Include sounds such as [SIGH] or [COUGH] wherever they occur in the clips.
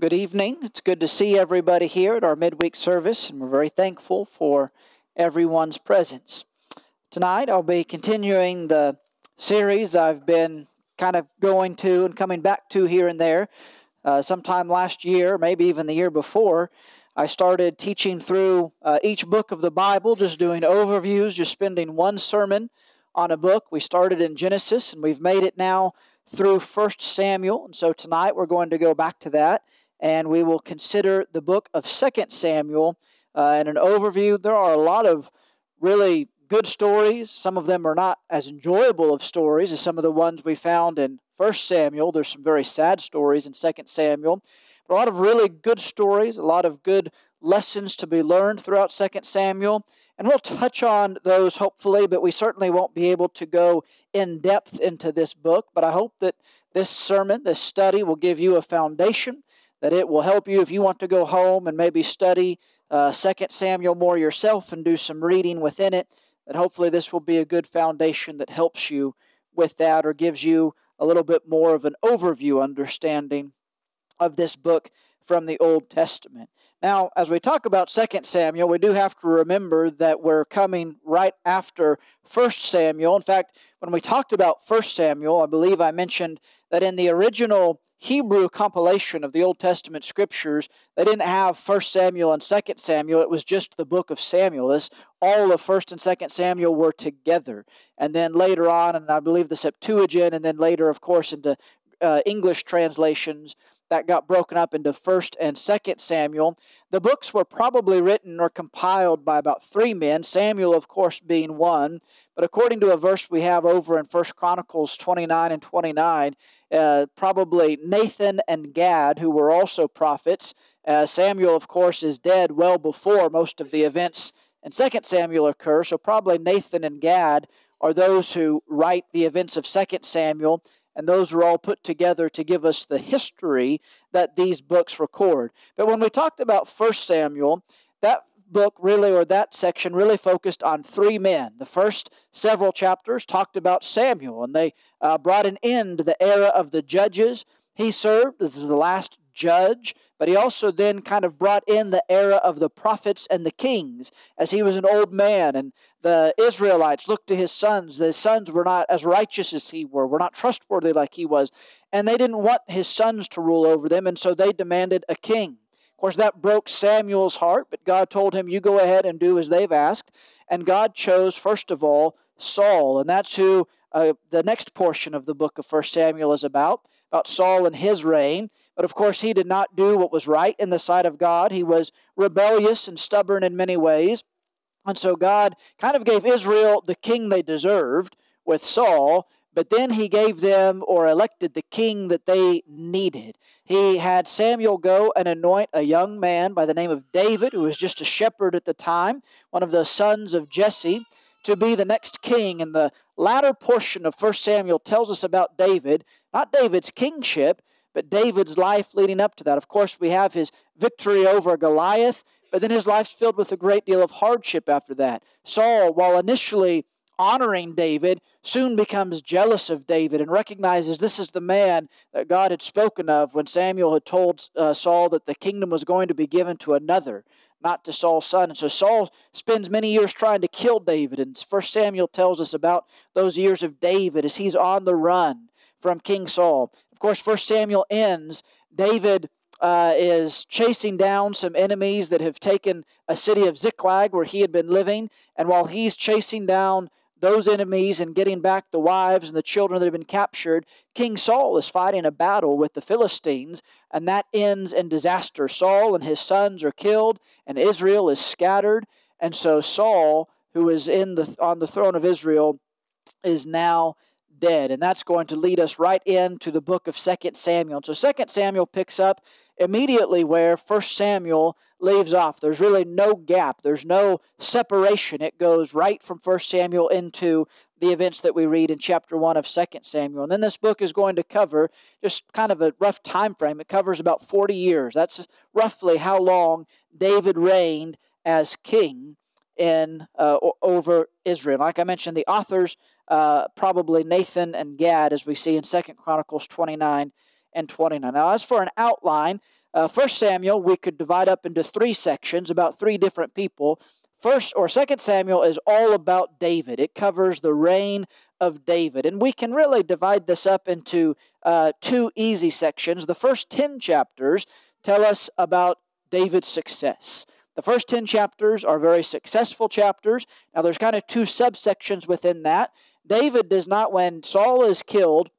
Good evening. It's good to see everybody here at our midweek service, and we're very thankful for everyone's presence. Tonight, I'll be continuing the series I've been kind of going to and coming back to here and there. Uh, sometime last year, maybe even the year before, I started teaching through uh, each book of the Bible, just doing overviews, just spending one sermon on a book. We started in Genesis, and we've made it now through First Samuel. And so tonight we're going to go back to that and we will consider the book of Second Samuel uh, and an overview. There are a lot of really good stories. Some of them are not as enjoyable of stories as some of the ones we found in First Samuel. There's some very sad stories in Second Samuel. But a lot of really good stories, a lot of good lessons to be learned throughout Second Samuel. And we'll touch on those hopefully, but we certainly won't be able to go in depth into this book. But I hope that this sermon, this study, will give you a foundation that it will help you if you want to go home and maybe study uh, 2 Samuel more yourself and do some reading within it, that hopefully this will be a good foundation that helps you with that or gives you a little bit more of an overview understanding of this book from the Old Testament. Now, as we talk about 2 Samuel, we do have to remember that we're coming right after 1 Samuel. In fact, when we talked about 1 Samuel, I believe I mentioned that in the original Hebrew compilation of the Old Testament scriptures, they didn't have 1 Samuel and 2 Samuel. It was just the book of Samuel. This, all of 1 and 2 Samuel were together. And then later on, and I believe the Septuagint, and then later, of course, into uh, English translations, that got broken up into 1st and 2nd Samuel. The books were probably written or compiled by about three men, Samuel, of course, being one. But according to a verse we have over in 1 Chronicles 29 and 29, uh, probably Nathan and Gad, who were also prophets. Uh, Samuel, of course, is dead well before most of the events in 2 Samuel occur, so probably Nathan and Gad are those who write the events of 2 Samuel and those are all put together to give us the history that these books record. But when we talked about 1 Samuel, that book really, or that section, really focused on three men. The first several chapters talked about Samuel, and they uh, brought an end to the era of the judges. He served as the last judge, but he also then kind of brought in the era of the prophets and the kings as he was an old man and the Israelites looked to his sons. The sons were not as righteous as he were, were not trustworthy like he was, and they didn't want his sons to rule over them, and so they demanded a king. Of course, that broke Samuel's heart, but God told him, You go ahead and do as they've asked. And God chose, first of all, Saul, and that's who uh, the next portion of the book of 1 Samuel is about, about Saul and his reign. But of course, he did not do what was right in the sight of God. He was rebellious and stubborn in many ways. And so God kind of gave Israel the king they deserved with Saul, but then he gave them or elected the king that they needed. He had Samuel go and anoint a young man by the name of David, who was just a shepherd at the time, one of the sons of Jesse, to be the next king. And the latter portion of 1 Samuel tells us about David, not David's kingship, but David's life leading up to that. Of course, we have his victory over Goliath. But then his life's filled with a great deal of hardship after that. Saul, while initially honoring David, soon becomes jealous of David and recognizes this is the man that God had spoken of when Samuel had told uh, Saul that the kingdom was going to be given to another, not to Saul's son. And so Saul spends many years trying to kill David. And First Samuel tells us about those years of David as he's on the run from King Saul. Course, First Samuel ends. David uh, is chasing down some enemies that have taken a city of Ziklag where he had been living. And while he's chasing down those enemies and getting back the wives and the children that have been captured, King Saul is fighting a battle with the Philistines, and that ends in disaster. Saul and his sons are killed, and Israel is scattered. And so Saul, who is in the, on the throne of Israel, is now dead. And that's going to lead us right into the book of 2 Samuel. So 2 Samuel picks up immediately where 1 Samuel leaves off. There's really no gap, there's no separation. It goes right from 1 Samuel into the events that we read in chapter 1 of 2 Samuel. And then this book is going to cover just kind of a rough time frame. It covers about 40 years. That's roughly how long David reigned as king in uh, over Israel. Like I mentioned, the authors uh, probably Nathan and Gad, as we see in Second Chronicles 29 and 29. Now, as for an outline, uh, First Samuel we could divide up into three sections, about three different people. First or Second Samuel is all about David. It covers the reign of David, and we can really divide this up into uh, two easy sections. The first ten chapters tell us about David's success. The first 10 chapters are very successful chapters. Now, there's kind of two subsections within that. David does not, when Saul is killed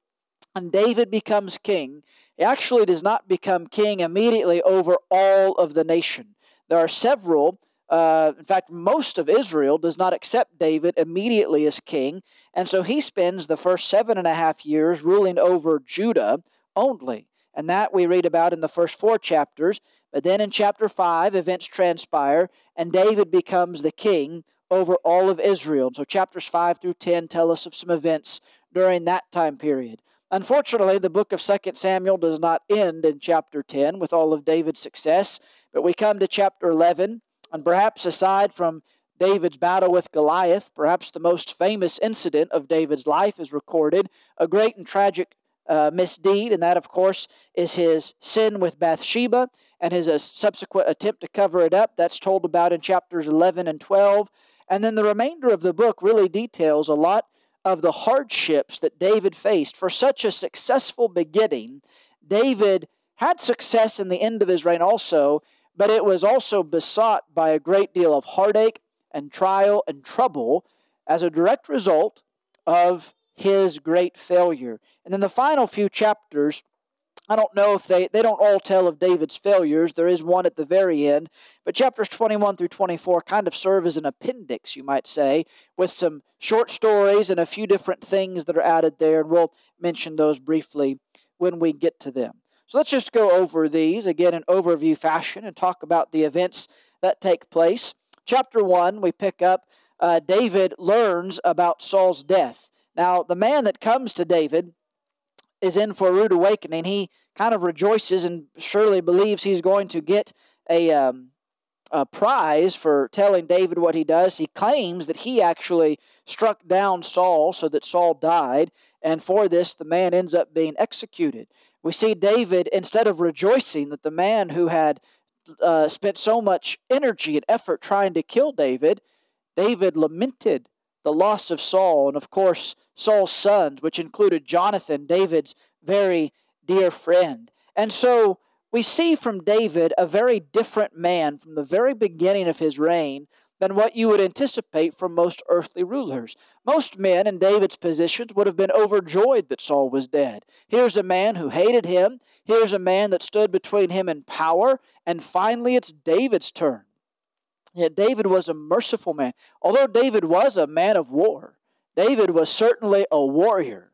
and David becomes king, he actually does not become king immediately over all of the nation. There are several, uh, in fact, most of Israel does not accept David immediately as king, and so he spends the first seven and a half years ruling over Judah only. And that we read about in the first four chapters. But then in chapter 5, events transpire, and David becomes the king over all of Israel. So chapters 5 through 10 tell us of some events during that time period. Unfortunately, the book of 2 Samuel does not end in chapter 10 with all of David's success, but we come to chapter 11, and perhaps aside from David's battle with Goliath, perhaps the most famous incident of David's life is recorded, a great and tragic uh, misdeed, and that, of course, is his sin with Bathsheba and his uh, subsequent attempt to cover it up. That's told about in chapters 11 and 12. And then the remainder of the book really details a lot of the hardships that David faced. For such a successful beginning, David had success in the end of his reign also, but it was also besought by a great deal of heartache and trial and trouble as a direct result of his great failure. And then the final few chapters I don't know if they, they don't all tell of David's failures. There is one at the very end. But chapters 21 through 24 kind of serve as an appendix, you might say, with some short stories and a few different things that are added there. And we'll mention those briefly when we get to them. So let's just go over these again in overview fashion and talk about the events that take place. Chapter 1, we pick up uh, David learns about Saul's death. Now, the man that comes to David is in for a rude awakening. He kind of rejoices and surely believes he's going to get a, um, a prize for telling David what he does. He claims that he actually struck down Saul so that Saul died, and for this, the man ends up being executed. We see David, instead of rejoicing that the man who had uh, spent so much energy and effort trying to kill David, David lamented the loss of Saul, and of course, Saul's sons, which included Jonathan, David's very dear friend. And so we see from David a very different man from the very beginning of his reign than what you would anticipate from most earthly rulers. Most men in David's positions would have been overjoyed that Saul was dead. Here's a man who hated him. Here's a man that stood between him and power. And finally, it's David's turn. Yet David was a merciful man. Although David was a man of war, David was certainly a warrior.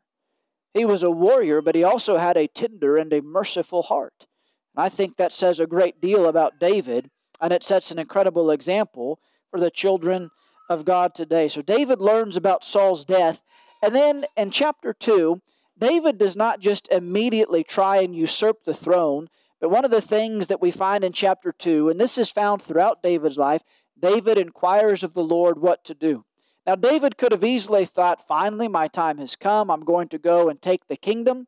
He was a warrior, but he also had a tender and a merciful heart. And I think that says a great deal about David, and it sets an incredible example for the children of God today. So David learns about Saul's death, and then in chapter 2, David does not just immediately try and usurp the throne, but one of the things that we find in chapter 2, and this is found throughout David's life, David inquires of the Lord what to do. Now, David could have easily thought, finally, my time has come. I'm going to go and take the kingdom.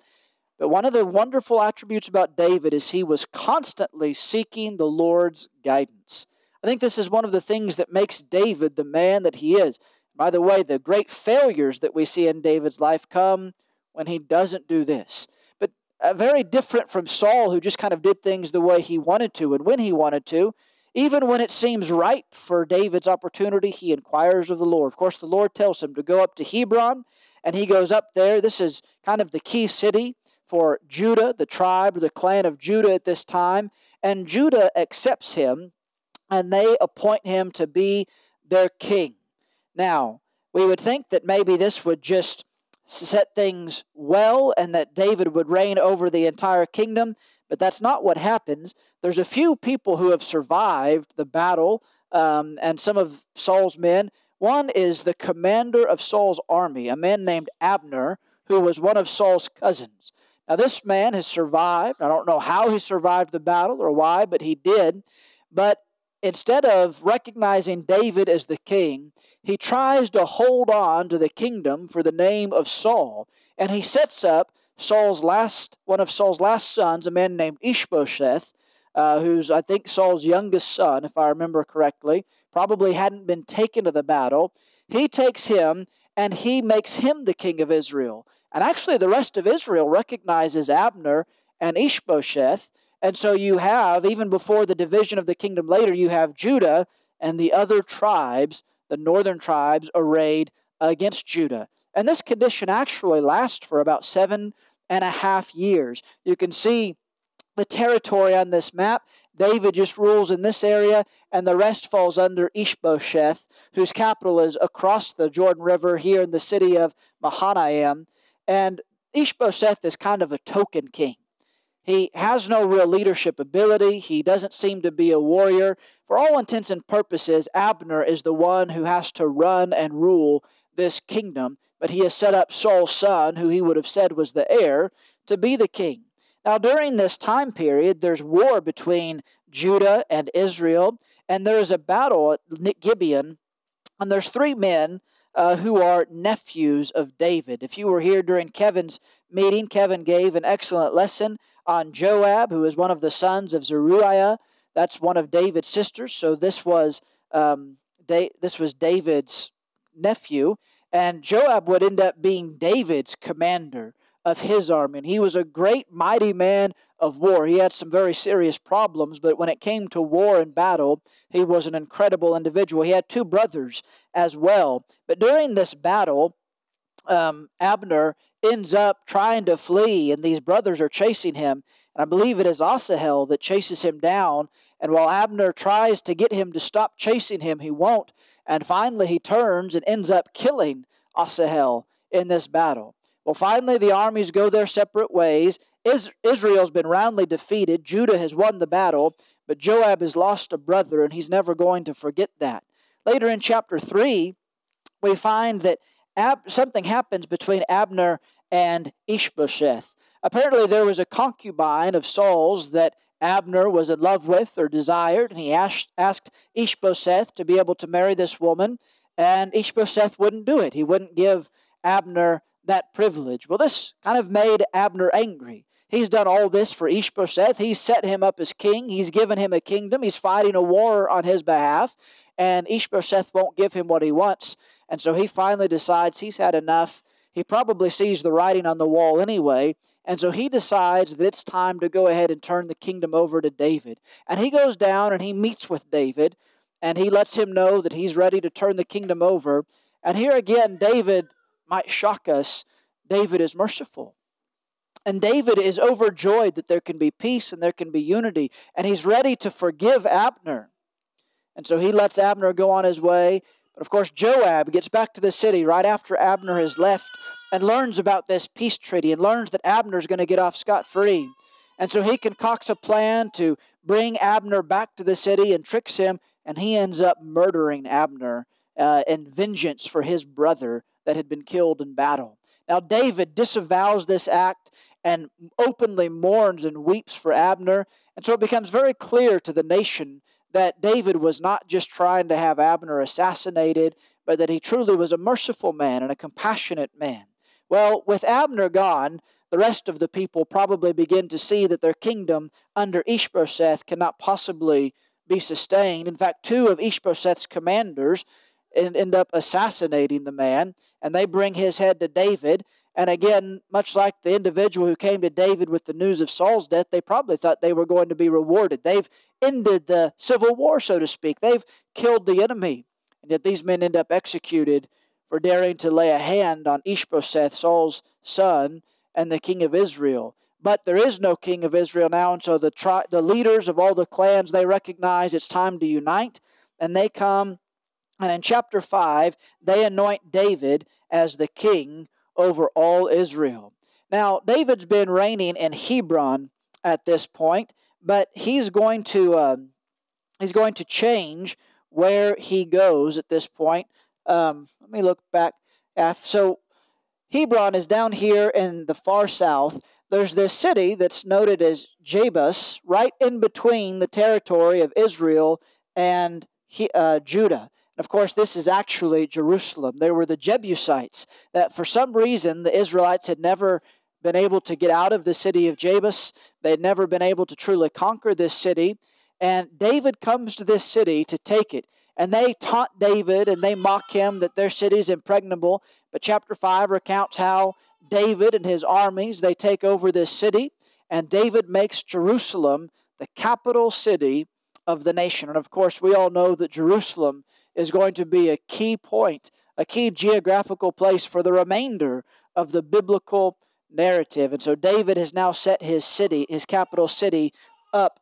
But one of the wonderful attributes about David is he was constantly seeking the Lord's guidance. I think this is one of the things that makes David the man that he is. By the way, the great failures that we see in David's life come when he doesn't do this. Uh, very different from Saul, who just kind of did things the way he wanted to and when he wanted to. Even when it seems right for David's opportunity, he inquires of the Lord. Of course, the Lord tells him to go up to Hebron, and he goes up there. This is kind of the key city for Judah, the tribe the clan of Judah at this time. And Judah accepts him, and they appoint him to be their king. Now, we would think that maybe this would just set things well and that David would reign over the entire kingdom. But that's not what happens. There's a few people who have survived the battle, um, and some of Saul's men. One is the commander of Saul's army, a man named Abner, who was one of Saul's cousins. Now, this man has survived. I don't know how he survived the battle or why, but he did. But instead of recognizing David as the king, he tries to hold on to the kingdom for the name of Saul. And he sets up Saul's last, one of Saul's last sons, a man named Ishbosheth, uh, who's, I think, Saul's youngest son, if I remember correctly, probably hadn't been taken to the battle. He takes him and he makes him the king of Israel. And actually, the rest of Israel recognizes Abner and Ishbosheth. And so you have, even before the division of the kingdom later, you have Judah and the other tribes, the northern tribes, arrayed against Judah. And this condition actually lasts for about seven and a half years. You can see the territory on this map. David just rules in this area, and the rest falls under Ishbosheth, whose capital is across the Jordan River here in the city of Mahanaim. And Ishbosheth is kind of a token king. He has no real leadership ability. He doesn't seem to be a warrior. For all intents and purposes, Abner is the one who has to run and rule this kingdom, but he has set up Saul's son, who he would have said was the heir, to be the king. Now, during this time period, there's war between Judah and Israel, and there is a battle at Gibeon, and there's three men uh, who are nephews of David. If you were here during Kevin's meeting, Kevin gave an excellent lesson on Joab, who is one of the sons of Zeruiah. That's one of David's sisters. So this was um, da- this was David's nephew, and Joab would end up being David's commander of his army. And he was a great, mighty man of war. He had some very serious problems, but when it came to war and battle, he was an incredible individual. He had two brothers as well. But during this battle, um, Abner ends up trying to flee, and these brothers are chasing him. And I believe it is Asahel that chases him down. And while Abner tries to get him to stop chasing him, he won't. And finally, he turns and ends up killing Asahel in this battle. Well, finally, the armies go their separate ways. Israel's been roundly defeated. Judah has won the battle, but Joab has lost a brother, and he's never going to forget that. Later in chapter 3, we find that Ab- something happens between Abner and Ishbosheth. Apparently, there was a concubine of Saul's that Abner was in love with or desired, and he asked, asked Ishbosheth to be able to marry this woman, and Ishbosheth wouldn't do it. He wouldn't give Abner that privilege. Well, this kind of made Abner angry. He's done all this for Ishbosheth. He's set him up as king. He's given him a kingdom. He's fighting a war on his behalf. And Ishbosheth won't give him what he wants. And so he finally decides he's had enough. He probably sees the writing on the wall anyway. And so he decides that it's time to go ahead and turn the kingdom over to David. And he goes down and he meets with David. And he lets him know that he's ready to turn the kingdom over. And here again, David might shock us, David is merciful. And David is overjoyed that there can be peace and there can be unity, and he's ready to forgive Abner. And so he lets Abner go on his way. But of course, Joab gets back to the city right after Abner has left and learns about this peace treaty and learns that Abner is going to get off scot free. And so he concocts a plan to bring Abner back to the city and tricks him, and he ends up murdering Abner uh, in vengeance for his brother that had been killed in battle. Now, David disavows this act and openly mourns and weeps for Abner. And so it becomes very clear to the nation that David was not just trying to have Abner assassinated, but that he truly was a merciful man and a compassionate man. Well, with Abner gone, the rest of the people probably begin to see that their kingdom under Ishbosheth cannot possibly be sustained. In fact, two of Ishbosheth's commanders end up assassinating the man, and they bring his head to David. And again, much like the individual who came to David with the news of Saul's death, they probably thought they were going to be rewarded. They've ended the civil war, so to speak. They've killed the enemy. And yet these men end up executed for daring to lay a hand on Ishbosheth, Saul's son, and the king of Israel. But there is no king of Israel now, and so the, tri- the leaders of all the clans, they recognize it's time to unite, and they come and in chapter 5, they anoint David as the king over all Israel. Now, David's been reigning in Hebron at this point, but he's going to uh, he's going to change where he goes at this point. Um, let me look back. So Hebron is down here in the far south. There's this city that's noted as Jebus, right in between the territory of Israel and uh, Judah. Of course, this is actually Jerusalem. They were the Jebusites that for some reason the Israelites had never been able to get out of the city of Jebus. They had never been able to truly conquer this city. And David comes to this city to take it. And they taunt David and they mock him that their city is impregnable. But chapter 5 recounts how David and his armies they take over this city and David makes Jerusalem the capital city of the nation. And of course, we all know that Jerusalem is going to be a key point, a key geographical place for the remainder of the biblical narrative. And so David has now set his city, his capital city, up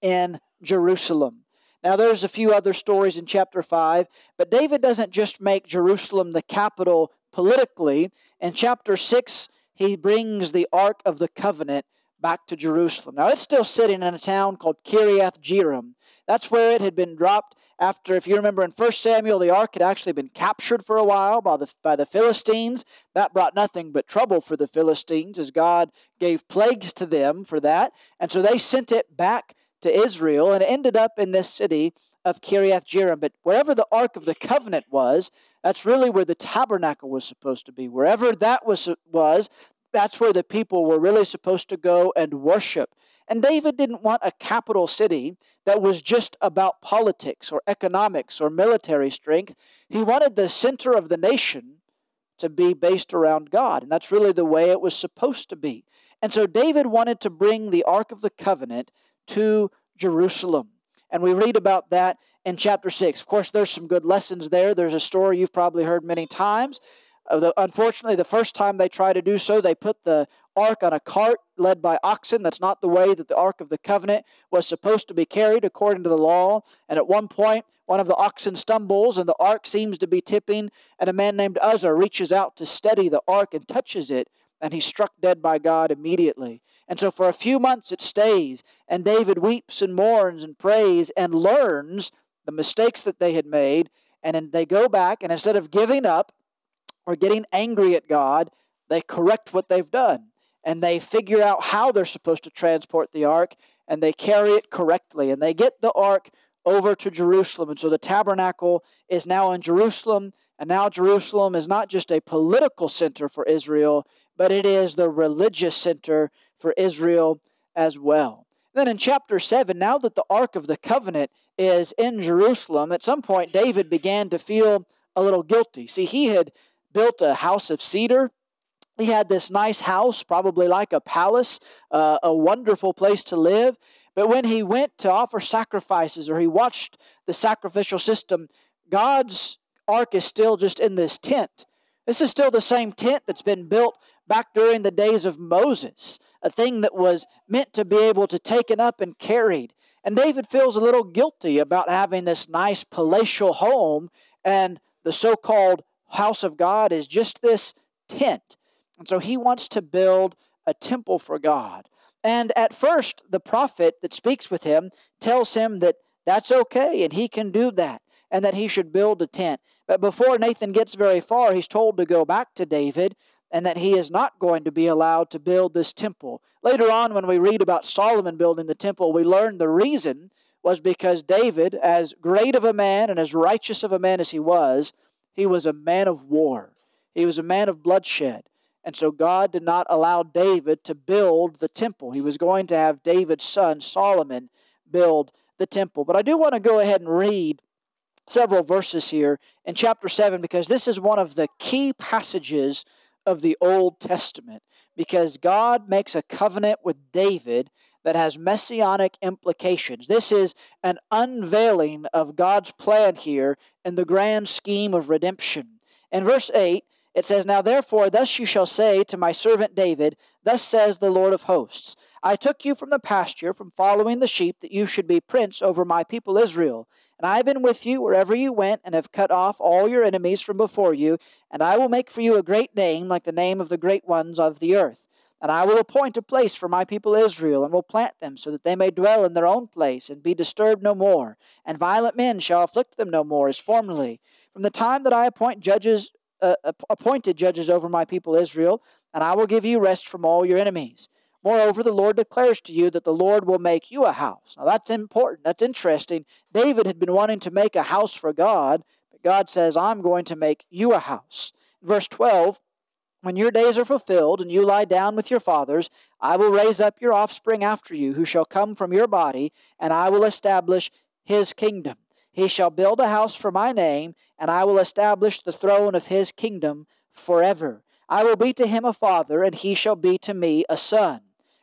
in Jerusalem. Now, there's a few other stories in chapter 5, but David doesn't just make Jerusalem the capital politically. In chapter 6, he brings the Ark of the Covenant back to Jerusalem. Now, it's still sitting in a town called Kiriath Jearim. That's where it had been dropped after, if you remember in 1 Samuel, the ark had actually been captured for a while by the, by the Philistines. That brought nothing but trouble for the Philistines as God gave plagues to them for that. And so they sent it back to Israel and it ended up in this city of Kiriath Jearim. But wherever the Ark of the Covenant was, that's really where the tabernacle was supposed to be. Wherever that was, was that's where the people were really supposed to go and worship. And David didn't want a capital city that was just about politics or economics or military strength. He wanted the center of the nation to be based around God. And that's really the way it was supposed to be. And so David wanted to bring the Ark of the Covenant to Jerusalem. And we read about that in chapter 6. Of course, there's some good lessons there. There's a story you've probably heard many times Uh, unfortunately, the first time they try to do so, they put the ark on a cart led by oxen. That's not the way that the Ark of the Covenant was supposed to be carried according to the law. And at one point, one of the oxen stumbles and the ark seems to be tipping, and a man named Uzzah reaches out to steady the ark and touches it, and he's struck dead by God immediately. And so for a few months it stays, and David weeps and mourns and prays and learns the mistakes that they had made, and they go back, and instead of giving up, or getting angry at God, they correct what they've done and they figure out how they're supposed to transport the ark and they carry it correctly and they get the ark over to Jerusalem. And so the tabernacle is now in Jerusalem, and now Jerusalem is not just a political center for Israel, but it is the religious center for Israel as well. Then in chapter 7, now that the Ark of the Covenant is in Jerusalem, at some point David began to feel a little guilty. See, he had built a house of cedar. He had this nice house, probably like a palace, uh, a wonderful place to live. But when he went to offer sacrifices or he watched the sacrificial system, God's ark is still just in this tent. This is still the same tent that's been built back during the days of Moses, a thing that was meant to be able to taken up and carried. And David feels a little guilty about having this nice palatial home and the so called house of God is just this tent. And so he wants to build a temple for God. And at first, the prophet that speaks with him tells him that that's okay and he can do that and that he should build a tent. But before Nathan gets very far, he's told to go back to David and that he is not going to be allowed to build this temple. Later on, when we read about Solomon building the temple, we learn the reason was because David, as great of a man and as righteous of a man as he was, he was a man of war, he was a man of bloodshed. And so God did not allow David to build the temple. He was going to have David's son, Solomon, build the temple. But I do want to go ahead and read several verses here in chapter 7 because this is one of the key passages of the Old Testament. Because God makes a covenant with David that has messianic implications. This is an unveiling of God's plan here in the grand scheme of redemption. In verse 8, it says, Now therefore, thus you shall say to my servant David, Thus says the Lord of hosts, I took you from the pasture, from following the sheep, that you should be prince over my people Israel. And I have been with you wherever you went, and have cut off all your enemies from before you. And I will make for you a great name, like the name of the great ones of the earth. And I will appoint a place for my people Israel, and will plant them, so that they may dwell in their own place, and be disturbed no more. And violent men shall afflict them no more, as formerly. From the time that I appoint judges, uh, appointed judges over my people Israel, and I will give you rest from all your enemies. Moreover, the Lord declares to you that the Lord will make you a house. Now that's important. That's interesting. David had been wanting to make a house for God, but God says, I'm going to make you a house. Verse 12 when your days are fulfilled and you lie down with your fathers, I will raise up your offspring after you, who shall come from your body, and I will establish his kingdom. He shall build a house for my name, and I will establish the throne of his kingdom forever. I will be to him a father, and he shall be to me a son.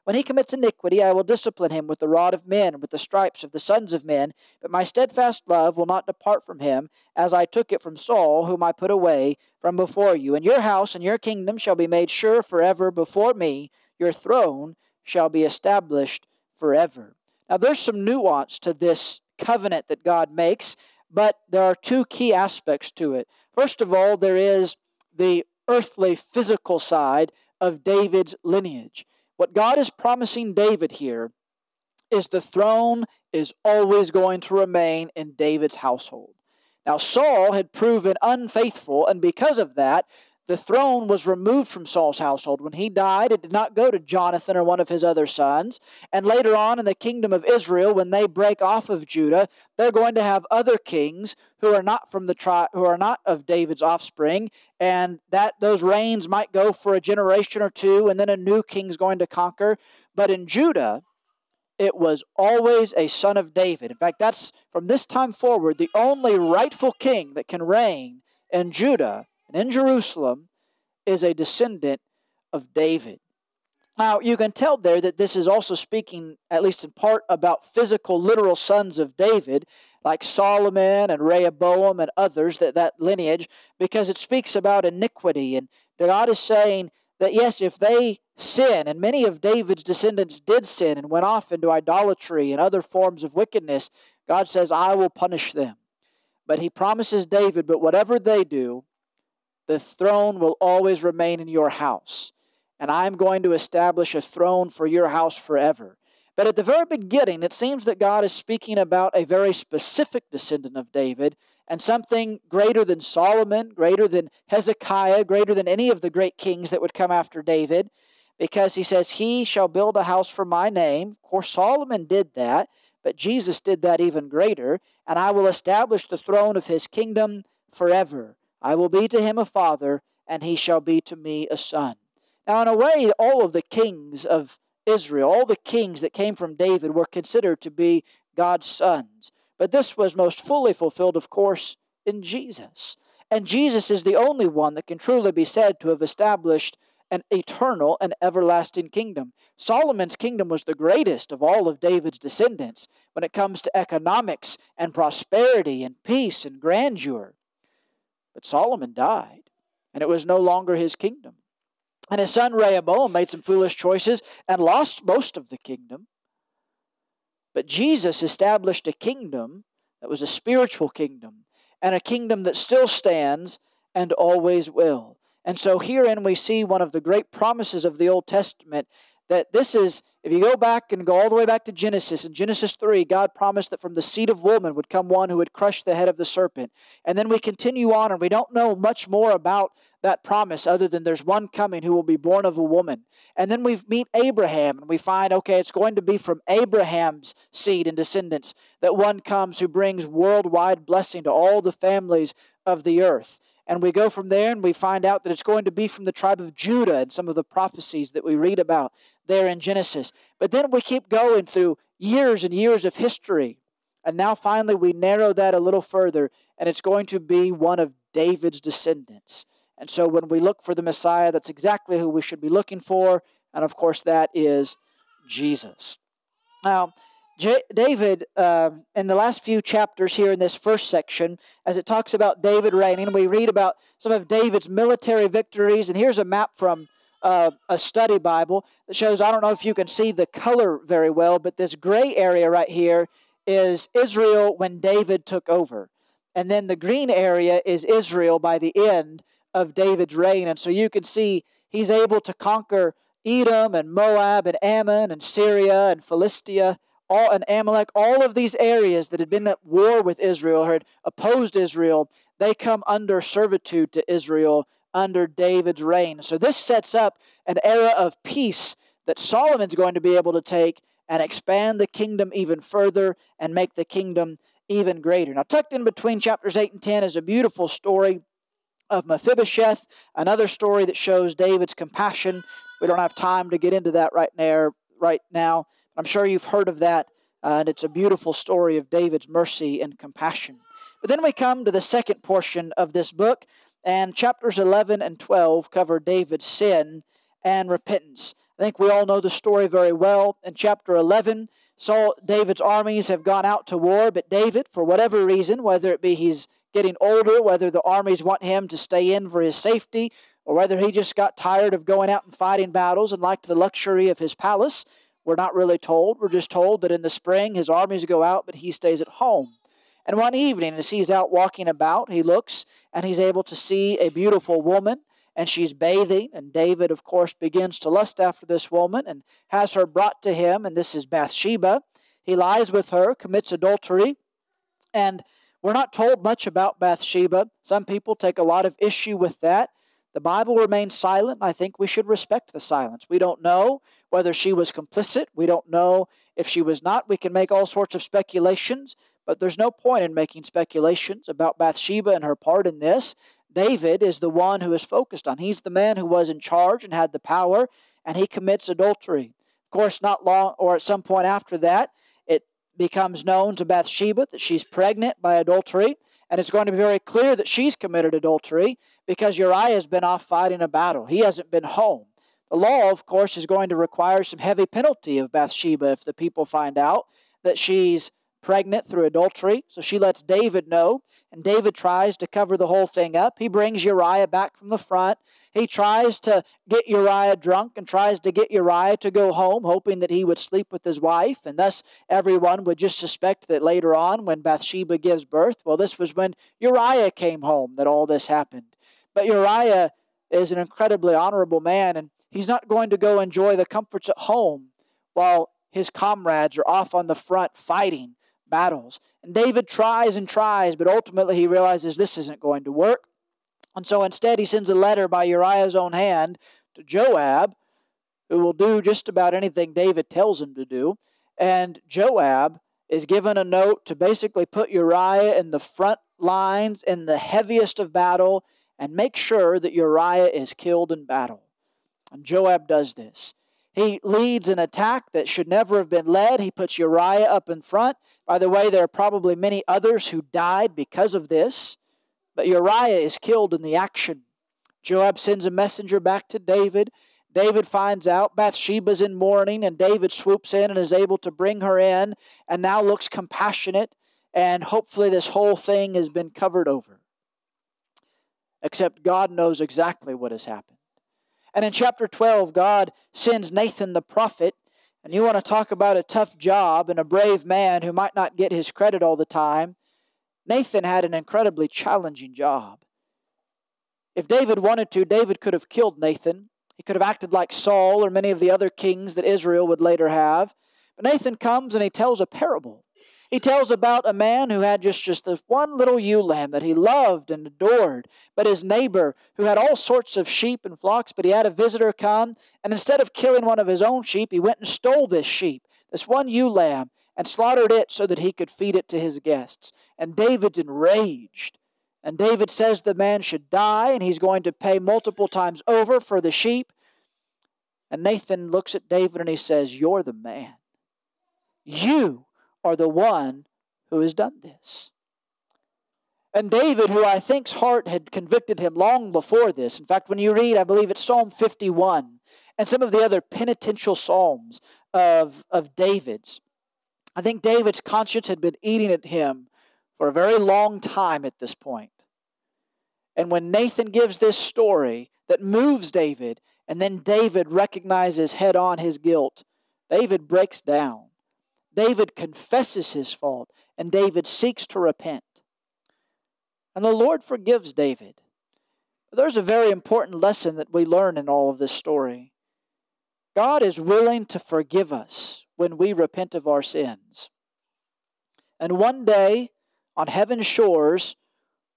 When he commits iniquity, I will discipline him with the rod of men, with the stripes of the sons of men. But my steadfast love will not depart from him, as I took it from Saul, whom I put away from before you. And your house and your kingdom shall be made sure forever before me. Your throne shall be established forever. Now, there's some nuance to this covenant that God makes, but there are two key aspects to it. First of all, there is the earthly, physical side of David's lineage. What God is promising David here is the throne is always going to remain in David's household. Now, Saul had proven unfaithful, and because of that, the throne was removed from Saul's household. When he died, it did not go to Jonathan or one of his other sons. And later on in the kingdom of Israel, when they break off of Judah, they're going to have other kings who are not from the tri- who are not of David's offspring, and that those reigns might go for a generation or two, and then a new king's going to conquer. But in Judah, it was always a son of David. In fact, that's from this time forward the only rightful king that can reign in Judah and in Jerusalem is a descendant of David. Now, you can tell there that this is also speaking, at least in part, about physical, literal sons of David, like Solomon and Rehoboam and others, that, that lineage, because it speaks about iniquity. And God is saying that, yes, if they sin, and many of David's descendants did sin and went off into idolatry and other forms of wickedness, God says, I will punish them. But He promises David, but whatever they do, the throne will always remain in your house and I'm going to establish a throne for your house forever. But at the very beginning, it seems that God is speaking about a very specific descendant of David and something greater than Solomon, greater than Hezekiah, greater than any of the great kings that would come after David, because he says, He shall build a house for my name. Of course, Solomon did that, but Jesus did that even greater, and I will establish the throne of his kingdom forever. I will be to him a father, and he shall be to me a son. Now, in a way, all of the kings of Israel, all the kings that came from David, were considered to be God's sons. But this was most fully fulfilled, of course, in Jesus. And Jesus is the only one that can truly be said to have established an eternal and everlasting kingdom. Solomon's kingdom was the greatest of all of David's descendants when it comes to economics and prosperity and peace and grandeur. But Solomon died, and it was no longer his kingdom. And his son Rehoboam made some foolish choices and lost most of the kingdom. But Jesus established a kingdom that was a spiritual kingdom and a kingdom that still stands and always will. And so herein we see one of the great promises of the Old Testament that this is, if you go back and go all the way back to Genesis, in Genesis 3, God promised that from the seed of woman would come one who would crush the head of the serpent. And then we continue on, and we don't know much more about that promise other than there's one coming who will be born of a woman. And then we meet Abraham and we find, okay, it's going to be from Abraham's seed and descendants that one comes who brings worldwide blessing to all the families of the earth. And we go from there and we find out that it's going to be from the tribe of Judah and some of the prophecies that we read about there in Genesis. But then we keep going through years and years of history. And now finally we narrow that a little further, and it's going to be one of David's descendants. And so when we look for the Messiah, that's exactly who we should be looking for. And of course, that is Jesus. Now, J- David, uh, in the last few chapters here in this first section, as it talks about David reigning, we read about some of David's military victories. And here's a map from uh, a study Bible that shows, I don't know if you can see the color very well, but this gray area right here is Israel when David took over. And then the green area is Israel by the end of David's reign. And so you can see he's able to conquer Edom and Moab and Ammon and Syria and Philistia all, and Amalek, all of these areas that had been at war with Israel, had opposed Israel, they come under servitude to Israel under David's reign. So this sets up an era of peace that Solomon's going to be able to take and expand the kingdom even further and make the kingdom even greater. Now, tucked in between chapters 8 and 10 is a beautiful story of Mephibosheth, another story that shows David's compassion. We don't have time to get into that right now. Right now, I'm sure you've heard of that, uh, and it's a beautiful story of David's mercy and compassion. But then we come to the second portion of this book, and chapters 11 and 12 cover David's sin and repentance. I think we all know the story very well. In chapter 11, Saul, David's armies have gone out to war, but David, for whatever reason, whether it be he's getting older, whether the armies want him to stay in for his safety, or whether he just got tired of going out and fighting battles and liked the luxury of his palace, we're not really told. We're just told that in the spring his armies go out, but he stays at home. And one evening, as he's out walking about, he looks and he's able to see a beautiful woman and she's bathing. And David, of course, begins to lust after this woman and has her brought to him. And this is Bathsheba. He lies with her, commits adultery. And we're not told much about Bathsheba. Some people take a lot of issue with that. The Bible remains silent. I think we should respect the silence. We don't know whether she was complicit. We don't know if she was not. We can make all sorts of speculations, but there's no point in making speculations about Bathsheba and her part in this. David is the one who is focused on. He's the man who was in charge and had the power, and he commits adultery. Of course, not long or at some point after that, it becomes known to Bathsheba that she's pregnant by adultery, and it's going to be very clear that she's committed adultery because Uriah has been off fighting a battle. He hasn't been home. The law, of course, is going to require some heavy penalty of Bathsheba if the people find out that she's pregnant through adultery. So she lets David know, and David tries to cover the whole thing up. He brings Uriah back from the front. He tries to get Uriah drunk and tries to get Uriah to go home, hoping that he would sleep with his wife, and thus everyone would just suspect that later on, when Bathsheba gives birth, well, this was when Uriah came home that all this happened. But Uriah is an incredibly honorable man, and he's not going to go enjoy the comforts at home while his comrades are off on the front fighting battles. And David tries and tries, but ultimately he realizes this isn't going to work. And so instead, he sends a letter by Uriah's own hand to Joab, who will do just about anything David tells him to do. And Joab is given a note to basically put Uriah in the front lines in the heaviest of battle and make sure that Uriah is killed in battle. And Joab does this. He leads an attack that should never have been led. He puts Uriah up in front. By the way, there are probably many others who died because of this, but Uriah is killed in the action. Joab sends a messenger back to David. David finds out Bathsheba's in mourning, and David swoops in and is able to bring her in and now looks compassionate, and hopefully, this whole thing has been covered over. Except God knows exactly what has happened. And in chapter 12, God sends Nathan the prophet. And you want to talk about a tough job and a brave man who might not get his credit all the time. Nathan had an incredibly challenging job. If David wanted to, David could have killed Nathan. He could have acted like Saul or many of the other kings that Israel would later have. But Nathan comes and he tells a parable. He tells about a man who had just, just this one little ewe lamb that he loved and adored, but his neighbor, who had all sorts of sheep and flocks, but he had a visitor come, and instead of killing one of his own sheep, he went and stole this sheep, this one ewe lamb, and slaughtered it so that he could feed it to his guests. And David's enraged. And David says the man should die, and he's going to pay multiple times over for the sheep. And Nathan looks at David and he says, You're the man. You are the one who has done this. And David, who I think's heart had convicted him long before this, in fact, when you read, I believe it's Psalm 51 and some of the other penitential psalms of, of David's, I think David's conscience had been eating at him for a very long time at this point. And when Nathan gives this story that moves David, and then David recognizes head on his guilt, David breaks down. David confesses his fault, and David seeks to repent. And the Lord forgives David. There's a very important lesson that we learn in all of this story. God is willing to forgive us when we repent of our sins. And one day, on heaven's shores,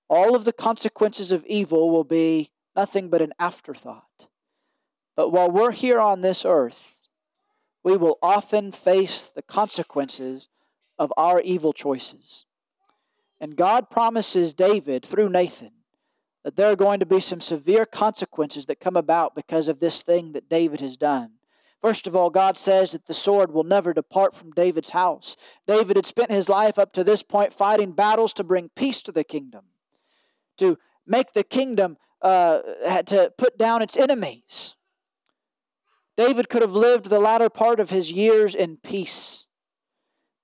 all of the consequences of evil will be nothing but an afterthought. But while we're here on this earth, we will often face the consequences of our evil choices. And God promises David through Nathan that there are going to be some severe consequences that come about because of this thing that David has done. First of all, God says that the sword will never depart from David's house. David had spent his life up to this point fighting battles to bring peace to the kingdom, to make the kingdom, uh, to put down its enemies. David could have lived the latter part of his years in peace.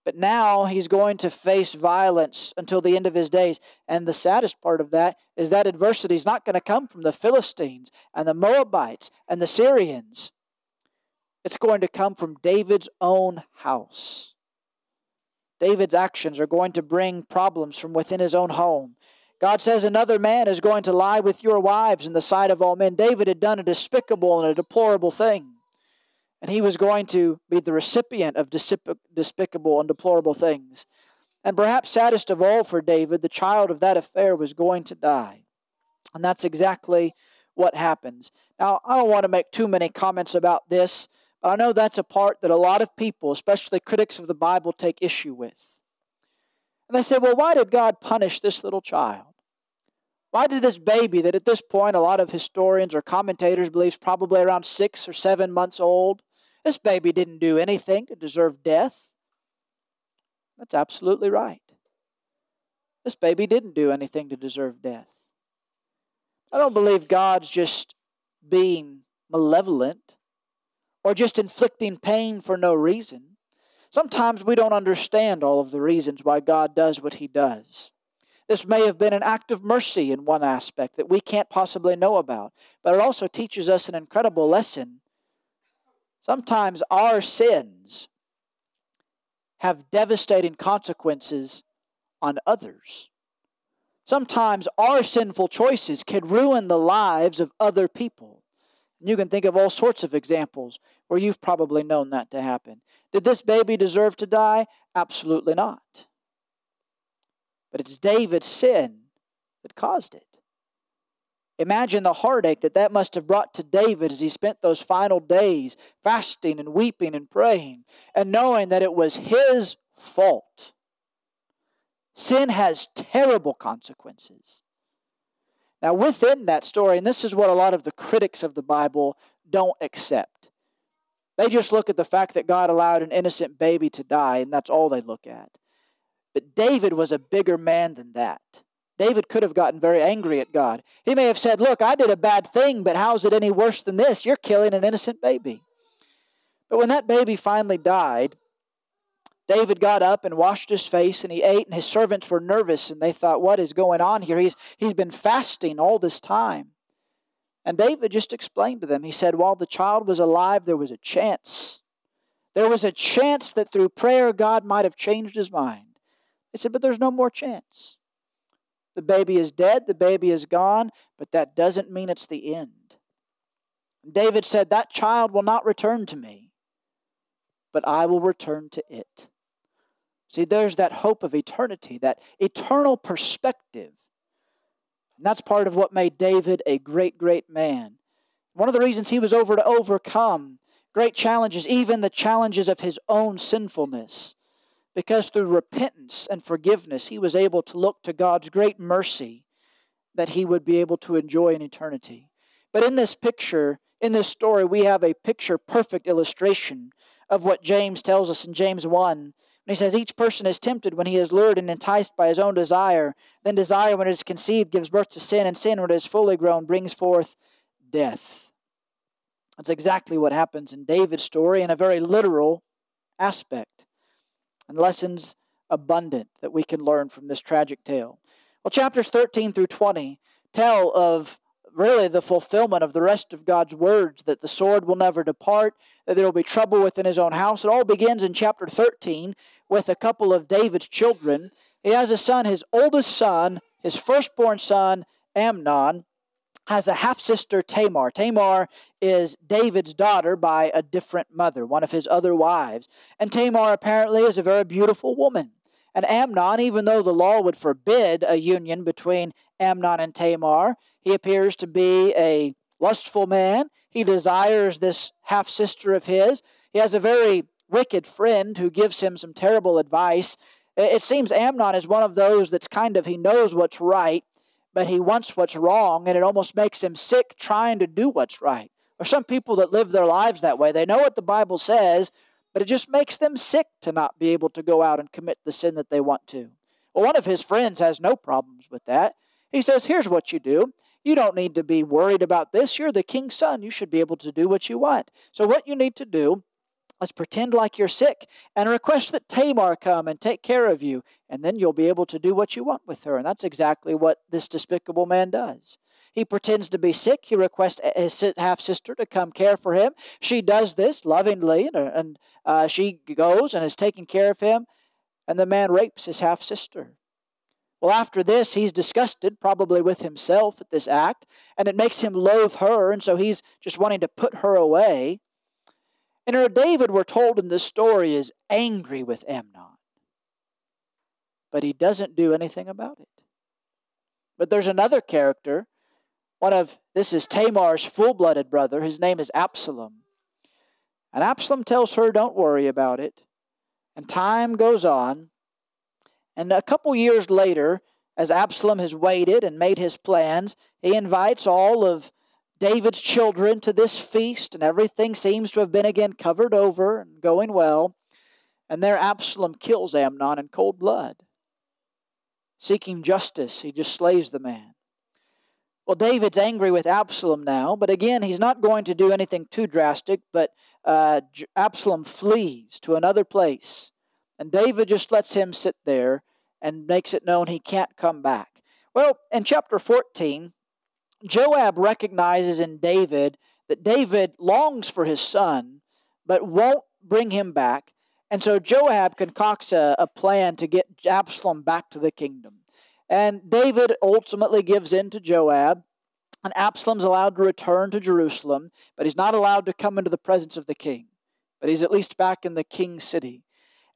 But now he's going to face violence until the end of his days. And the saddest part of that is that adversity is not going to come from the Philistines and the Moabites and the Syrians. It's going to come from David's own house. David's actions are going to bring problems from within his own home. God says another man is going to lie with your wives in the sight of all men. David had done a despicable and a deplorable thing. And he was going to be the recipient of despicable and deplorable things. And perhaps saddest of all for David, the child of that affair was going to die. And that's exactly what happens. Now, I don't want to make too many comments about this, but I know that's a part that a lot of people, especially critics of the Bible, take issue with. And they say, well, why did God punish this little child? Why did this baby, that at this point a lot of historians or commentators believe is probably around six or seven months old, this baby didn't do anything to deserve death. That's absolutely right. This baby didn't do anything to deserve death. I don't believe God's just being malevolent or just inflicting pain for no reason. Sometimes we don't understand all of the reasons why God does what He does. This may have been an act of mercy in one aspect that we can't possibly know about, but it also teaches us an incredible lesson Sometimes our sins have devastating consequences on others. Sometimes our sinful choices can ruin the lives of other people. And you can think of all sorts of examples where you've probably known that to happen. Did this baby deserve to die? Absolutely not. But it's David's sin that caused it. Imagine the heartache that that must have brought to David as he spent those final days fasting and weeping and praying and knowing that it was his fault. Sin has terrible consequences. Now, within that story, and this is what a lot of the critics of the Bible don't accept, they just look at the fact that God allowed an innocent baby to die, and that's all they look at. But David was a bigger man than that. David could have gotten very angry at God. He may have said, Look, I did a bad thing, but how is it any worse than this? You're killing an innocent baby. But when that baby finally died, David got up and washed his face and he ate, and his servants were nervous and they thought, What is going on here? He's, he's been fasting all this time. And David just explained to them, He said, While the child was alive, there was a chance. There was a chance that through prayer, God might have changed his mind. They said, But there's no more chance. The baby is dead, the baby is gone, but that doesn't mean it's the end. David said, That child will not return to me, but I will return to it. See, there's that hope of eternity, that eternal perspective. And that's part of what made David a great, great man. One of the reasons he was over to overcome great challenges, even the challenges of his own sinfulness, because through repentance and forgiveness, he was able to look to God's great mercy that he would be able to enjoy in eternity. But in this picture, in this story, we have a picture perfect illustration of what James tells us in James 1. When he says, Each person is tempted when he is lured and enticed by his own desire. Then desire, when it is conceived, gives birth to sin, and sin, when it is fully grown, brings forth death. That's exactly what happens in David's story in a very literal aspect and lessons abundant that we can learn from this tragic tale. Well, chapters 13 through 20 tell of really the fulfillment of the rest of God's words that the sword will never depart, that there will be trouble within his own house. It all begins in chapter 13 with a couple of David's children. He has a son, his oldest son, his firstborn son, Amnon, has a half sister, Tamar. Tamar is David's daughter by a different mother, one of his other wives. And Tamar apparently is a very beautiful woman. And Amnon, even though the law would forbid a union between Amnon and Tamar, he appears to be a lustful man. He desires this half sister of his. He has a very wicked friend who gives him some terrible advice. It seems Amnon is one of those that's kind of, he knows what's right, but he wants what's wrong, and it almost makes him sick trying to do what's right. Or some people that live their lives that way. They know what the Bible says, but it just makes them sick to not be able to go out and commit the sin that they want to. Well, one of his friends has no problems with that. He says, Here's what you do. You don't need to be worried about this. You're the king's son. You should be able to do what you want. So, what you need to do is pretend like you're sick and request that Tamar come and take care of you, and then you'll be able to do what you want with her. And that's exactly what this despicable man does. He pretends to be sick. He requests his half sister to come care for him. She does this lovingly, and uh, she goes and is taking care of him. And the man rapes his half sister. Well, after this, he's disgusted, probably with himself at this act, and it makes him loathe her, and so he's just wanting to put her away. And her David, we're told in this story, is angry with Amnon. But he doesn't do anything about it. But there's another character, one of this is Tamar's full blooded brother. His name is Absalom. And Absalom tells her, Don't worry about it. And time goes on, and a couple years later, as Absalom has waited and made his plans, he invites all of David's children to this feast, and everything seems to have been again covered over and going well. And there Absalom kills Amnon in cold blood. Seeking justice, he just slays the man. Well, David's angry with Absalom now, but again, he's not going to do anything too drastic, but uh, Absalom flees to another place. And David just lets him sit there and makes it known he can't come back. Well, in chapter 14, Joab recognizes in David that David longs for his son, but won't bring him back. And so Joab concocts a, a plan to get Absalom back to the kingdom. And David ultimately gives in to Joab, and Absalom's allowed to return to Jerusalem, but he's not allowed to come into the presence of the king. But he's at least back in the king's city.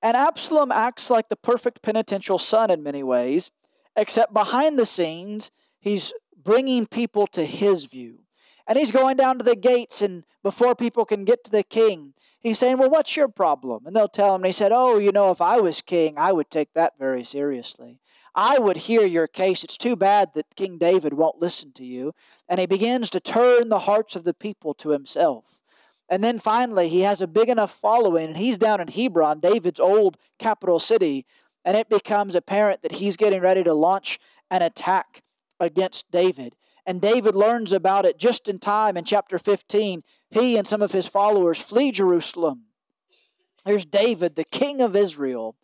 And Absalom acts like the perfect penitential son in many ways, except behind the scenes, he's bringing people to his view. And he's going down to the gates, and before people can get to the king, he's saying, Well, what's your problem? And they'll tell him, and he said, Oh, you know, if I was king, I would take that very seriously. I would hear your case. It's too bad that King David won't listen to you. And he begins to turn the hearts of the people to himself. And then finally, he has a big enough following, and he's down in Hebron, David's old capital city, and it becomes apparent that he's getting ready to launch an attack against David. And David learns about it just in time in chapter 15. He and some of his followers flee Jerusalem. Here's David, the king of Israel,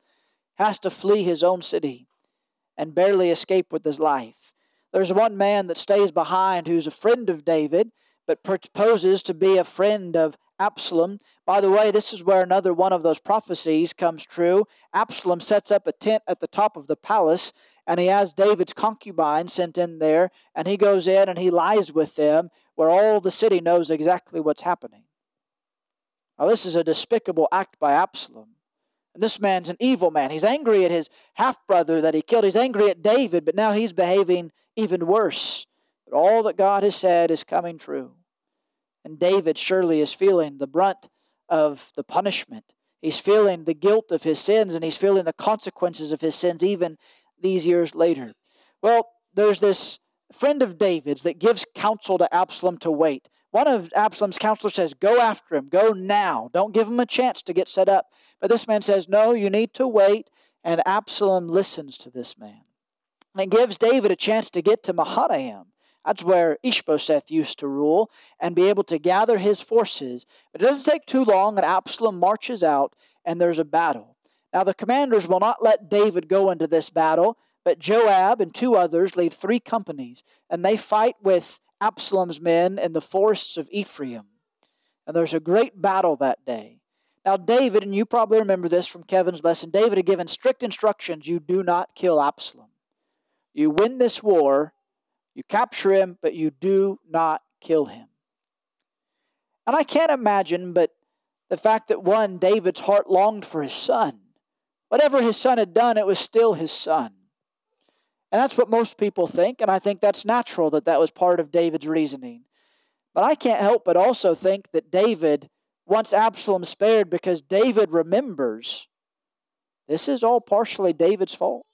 has to flee his own city and barely escape with his life. There's one man that stays behind who's a friend of David but proposes to be a friend of Absalom. By the way, this is where another one of those prophecies comes true. Absalom sets up a tent at the top of the palace, and he has David's concubine sent in there, and he goes in and he lies with them, where all the city knows exactly what's happening. Now, this is a despicable act by Absalom. And this man's an evil man. He's angry at his half brother that he killed. He's angry at David, but now he's behaving even worse. But all that God has said is coming true. And David surely is feeling the brunt of the punishment. He's feeling the guilt of his sins and he's feeling the consequences of his sins even these years later. Well, there's this friend of David's that gives counsel to Absalom to wait. One of Absalom's counselors says, Go after him, go now. Don't give him a chance to get set up. But this man says, No, you need to wait. And Absalom listens to this man. And gives David a chance to get to Mahanaim. That's where Ishbosheth used to rule and be able to gather his forces. But it doesn't take too long, and Absalom marches out, and there's a battle. Now, the commanders will not let David go into this battle, but Joab and two others lead three companies, and they fight with Absalom's men in the forests of Ephraim. And there's a great battle that day. Now, David, and you probably remember this from Kevin's lesson, David had given strict instructions you do not kill Absalom. You win this war, you capture him, but you do not kill him. And I can't imagine, but the fact that one, David's heart longed for his son. Whatever his son had done, it was still his son. And that's what most people think, and I think that's natural that that was part of David's reasoning. But I can't help but also think that David wants Absalom spared because David remembers this is all partially David's fault.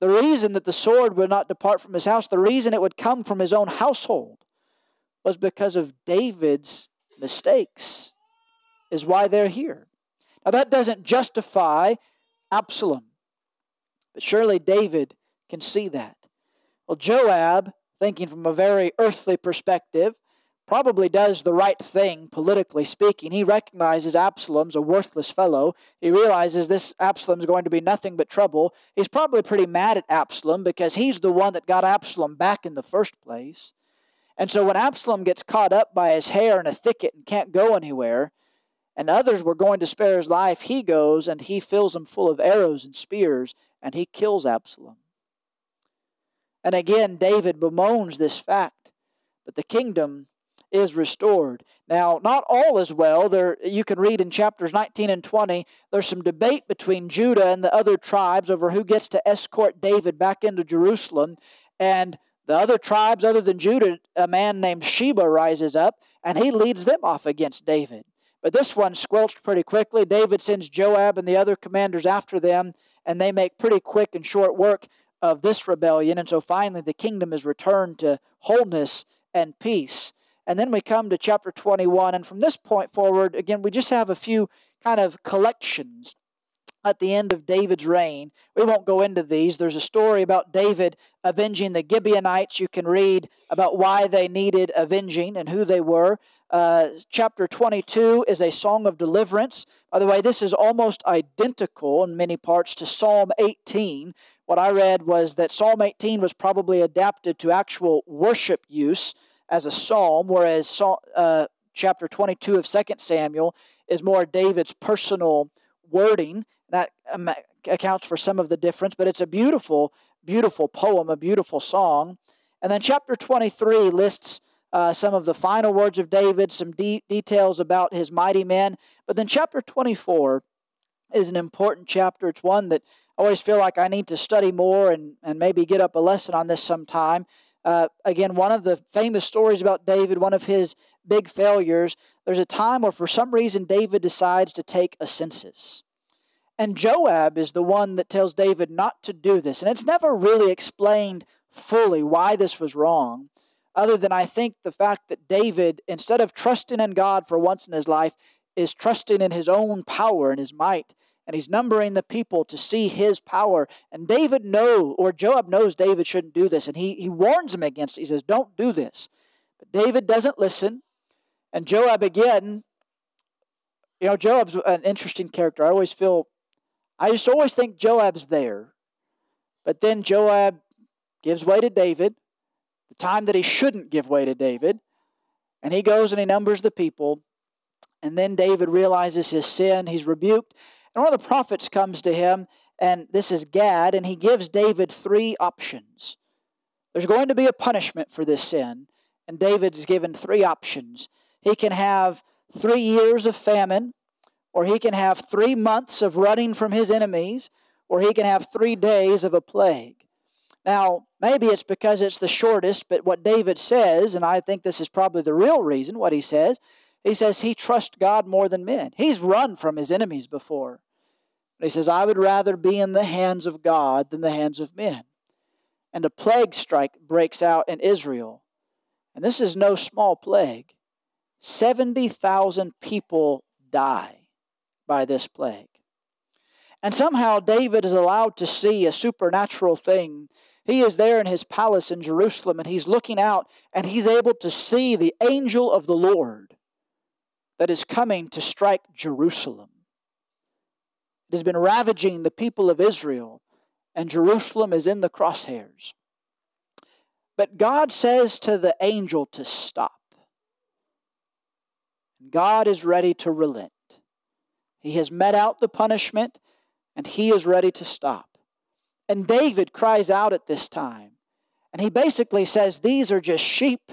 the reason that the sword would not depart from his house, the reason it would come from his own household, was because of David's mistakes, is why they're here. Now, that doesn't justify Absalom, but surely David can see that. Well, Joab, thinking from a very earthly perspective, probably does the right thing, politically speaking. He recognizes Absalom's a worthless fellow. He realizes this Absalom's going to be nothing but trouble. He's probably pretty mad at Absalom because he's the one that got Absalom back in the first place. And so when Absalom gets caught up by his hair in a thicket and can't go anywhere, and others were going to spare his life, he goes and he fills them full of arrows and spears, and he kills Absalom. And again, David bemoans this fact, but the kingdom is restored. Now, not all is well. There, you can read in chapters 19 and 20, there's some debate between Judah and the other tribes over who gets to escort David back into Jerusalem. And the other tribes, other than Judah, a man named Sheba rises up and he leads them off against David. But this one squelched pretty quickly. David sends Joab and the other commanders after them, and they make pretty quick and short work of this rebellion. And so finally, the kingdom is returned to wholeness and peace. And then we come to chapter 21. And from this point forward, again, we just have a few kind of collections at the end of David's reign. We won't go into these. There's a story about David avenging the Gibeonites. You can read about why they needed avenging and who they were. Uh, chapter 22 is a song of deliverance. By the way, this is almost identical in many parts to Psalm 18. What I read was that Psalm 18 was probably adapted to actual worship use as a psalm, whereas uh, chapter 22 of 2 Samuel is more David's personal wording. That um, accounts for some of the difference, but it's a beautiful, beautiful poem, a beautiful song. And then chapter 23 lists uh, some of the final words of David, some de- details about his mighty men. But then chapter 24 is an important chapter. It's one that I always feel like I need to study more and, and maybe get up a lesson on this sometime. Uh, again, one of the famous stories about David, one of his big failures, there's a time where for some reason David decides to take a census. And Joab is the one that tells David not to do this. And it's never really explained fully why this was wrong, other than I think the fact that David, instead of trusting in God for once in his life, is trusting in his own power and his might and he's numbering the people to see his power. And David know, or Joab knows David shouldn't do this, and he, he warns him against it. He says, Don't do this. But David doesn't listen. And Joab again, you know, Joab's an interesting character. I always feel, I just always think Joab's there. But then Joab gives way to David, the time that he shouldn't give way to David. And he goes and he numbers the people. And then David realizes his sin. He's rebuked. And one of the prophets comes to him, and this is Gad, and he gives David three options. There's going to be a punishment for this sin, and David is given three options. He can have three years of famine, or he can have three months of running from his enemies, or he can have three days of a plague. Now, maybe it's because it's the shortest, but what David says, and I think this is probably the real reason, what he says, he says he trusts God more than men. He's run from his enemies before. But he says, I would rather be in the hands of God than the hands of men. And a plague strike breaks out in Israel. And this is no small plague. 70,000 people die by this plague. And somehow David is allowed to see a supernatural thing. He is there in his palace in Jerusalem and he's looking out and he's able to see the angel of the Lord that is coming to strike Jerusalem. It has been ravaging the people of Israel, and Jerusalem is in the crosshairs. But God says to the angel to stop. God is ready to relent. He has met out the punishment, and he is ready to stop. And David cries out at this time, and he basically says, These are just sheep.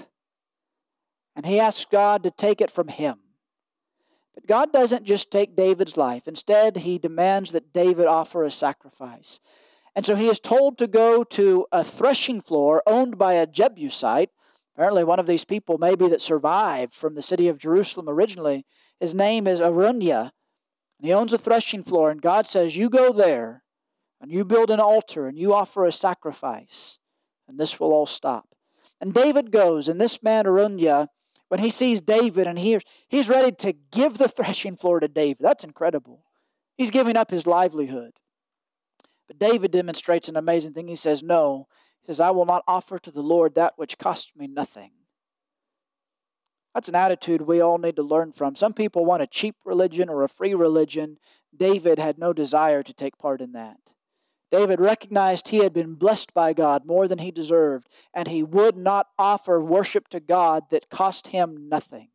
And he asks God to take it from him. But God doesn't just take David's life. Instead, he demands that David offer a sacrifice. And so he is told to go to a threshing floor owned by a Jebusite. Apparently, one of these people, maybe that survived from the city of Jerusalem originally. His name is Araunah. And he owns a threshing floor. And God says, You go there. And you build an altar and you offer a sacrifice, and this will all stop. And David goes, and this man Araunah, when he sees David and hears, he's ready to give the [LAUGHS] threshing floor to David. That's incredible. He's giving up his livelihood. But David demonstrates an amazing thing. He says, No. He says, I will not offer to the Lord that which cost me nothing. That's an attitude we all need to learn from. Some people want a cheap religion or a free religion. David had no desire to take part in that. David recognized he had been blessed by God more than he deserved, and he would not offer worship to God that cost him nothing.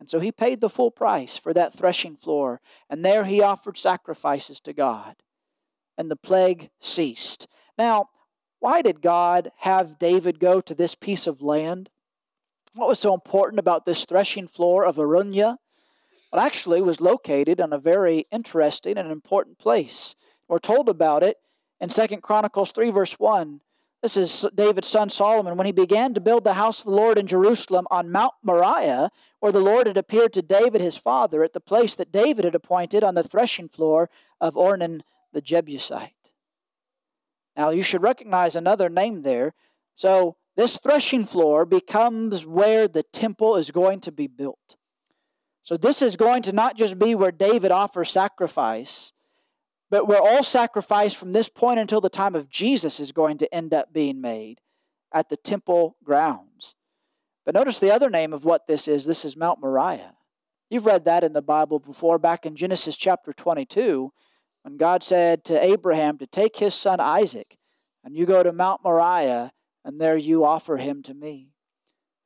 And so he paid the full price for that threshing floor, and there he offered sacrifices to God. And the plague ceased. Now, why did God have David go to this piece of land? What was so important about this threshing floor of Araunah? Well, actually, it was located in a very interesting and important place. We're told about it in Second Chronicles 3, verse 1. This is David's son Solomon when he began to build the house of the Lord in Jerusalem on Mount Moriah, where the Lord had appeared to David his father at the place that David had appointed on the threshing floor of Ornan the Jebusite. Now you should recognize another name there. So this threshing floor becomes where the temple is going to be built. So this is going to not just be where David offers sacrifice, but where all sacrifice from this point until the time of Jesus is going to end up being made at the temple grounds. But notice the other name of what this is. This is Mount Moriah. You've read that in the Bible before, back in Genesis chapter 22, when God said to Abraham to take his son Isaac, and you go to Mount Moriah, and there you offer him to me.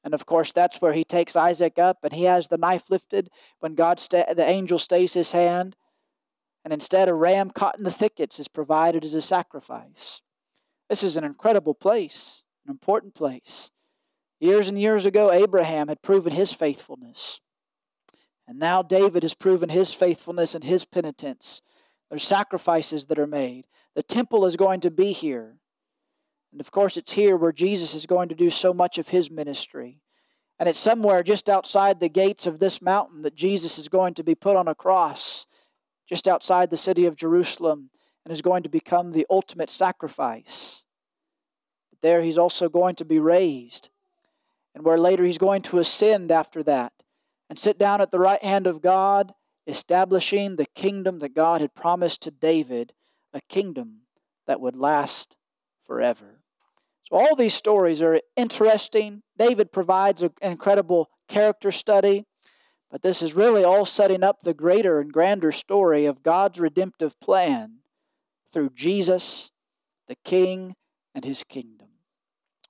And of course, that's where he takes Isaac up, and he has the knife lifted when God, sta- the angel stays his hand and instead a ram caught in the thickets is provided as a sacrifice. This is an incredible place, an important place. Years and years ago, Abraham had proven his faithfulness. And now David has proven his faithfulness and his penitence. There's sacrifices that are made. The temple is going to be here. And of course, it's here where Jesus is going to do so much of his ministry. And it's somewhere just outside the gates of this mountain that Jesus is going to be put on a cross just outside the city of Jerusalem and is going to become the ultimate sacrifice. But there he's also going to be raised, and where later he's going to ascend after that and sit down at the right hand of God, establishing the kingdom that God had promised to David, a kingdom that would last forever. So, all these stories are interesting. David provides an incredible character study. But this is really all setting up the greater and grander story of God's redemptive plan through Jesus, the King, and his kingdom.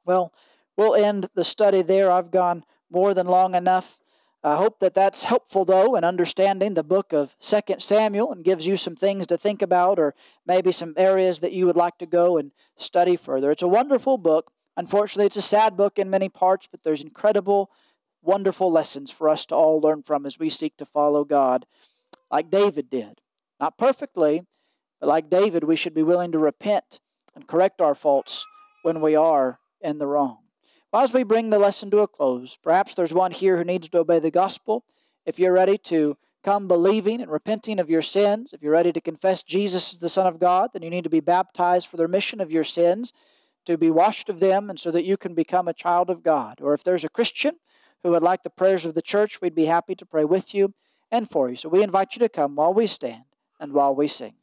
Well, we'll end the study there. I've gone more than long enough. I hope that that's helpful, though, in understanding the book of Second Samuel and gives you some things to think about or maybe some areas that you would like to go and study further. It's a wonderful book. Unfortunately, it's a sad book in many parts, but there's incredible wonderful lessons for us to all learn from as we seek to follow God like David did. Not perfectly, but like David, we should be willing to repent and correct our faults when we are in the wrong. Well, as we bring the lesson to a close, perhaps there's one here who needs to obey the gospel. If you're ready to come believing and repenting of your sins, if you're ready to confess Jesus is the Son of God, then you need to be baptized for the remission of your sins, to be washed of them, and so that you can become a child of God. Or if there's a Christian who would like the prayers of the church, we'd be happy to pray with you and for you. So we invite you to come while we stand and while we sing.